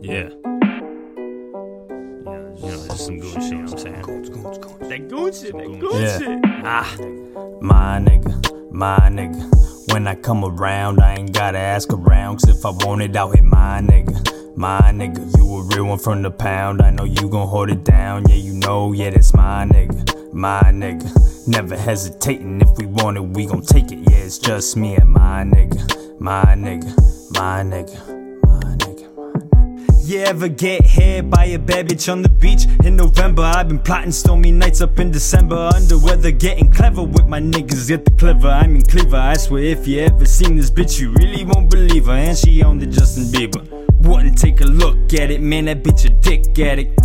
Yeah. Yeah, you know, just some good shit, you know what I'm saying? That good shit, that good Yeah. shit. Ah. My nigga, my nigga. When I come around, I ain't gotta ask around. Cause if I want it, I'll hit my nigga. My nigga, you a real one from the pound. I know you gon' hold it down. Yeah, you know, yeah, that's my nigga. My nigga. Never hesitating. If we want it, we gon' take it. Yeah, it's just me and my nigga. My nigga. My nigga. You ever get hit by a bad bitch on the beach in November? I've been plotting stormy nights up in December. Under weather, getting clever with my niggas. Get the clever, I mean cleaver. I swear, if you ever seen this bitch, you really won't believe her. And she on the Justin Bieber. Wouldn't take a look at it, man. That bitch a dick addict.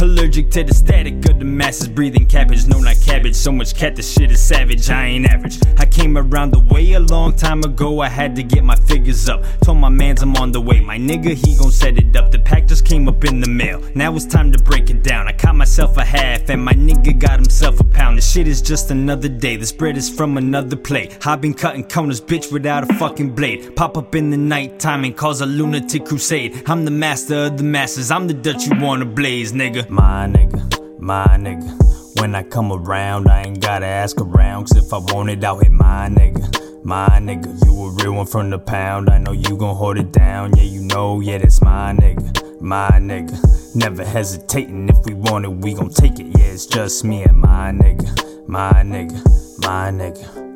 Allergic to the static of the masses breathing cabbage. No, not cabbage. So much cat, the shit is savage. I ain't average. I came around the way a long time ago. I had to get my figures up. Told my mans I'm on the way. My nigga, he gon' set it up. The pack just came up in the mail. Now it's time to break it down. I caught myself a half, and my nigga got himself a pound. This shit is just another day. This bread is from another plate. i been cutting corners, bitch, without a fucking blade. Pop up in the nighttime and cause a lunatic crusade. I'm the master of the masses. I'm the Dutch you wanna blaze, nigga. My nigga, my nigga. When I come around, I ain't gotta ask around. Cause if I want it, I'll hit my nigga. My nigga, you a real one from the pound. I know you gon' hold it down. Yeah, you know, yeah, that's my nigga. My nigga. Never hesitating. If we want it, we gon' take it. Yeah, it's just me and my nigga. My nigga. My nigga. My nigga.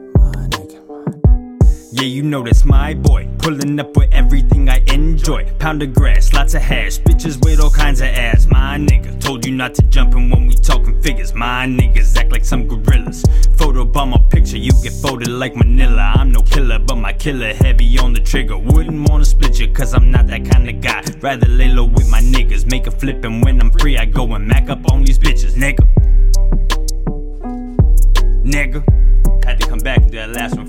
Yeah, you know that's my boy. Pulling up with everything I enjoy. Pound of grass, lots of hash. Bitches with all kinds of ass. My nigga told you not to jump in when we talking figures. My niggas act like some gorillas. Photo bomb a picture, you get folded like Manila. I'm no killer, but my killer heavy on the trigger. Wouldn't wanna split you, cause I'm not that kind of guy. Rather lay low with my niggas. Make a flip, and when I'm free, I go and mac up on these bitches, nigga. Nigga. Had to come back and do that last one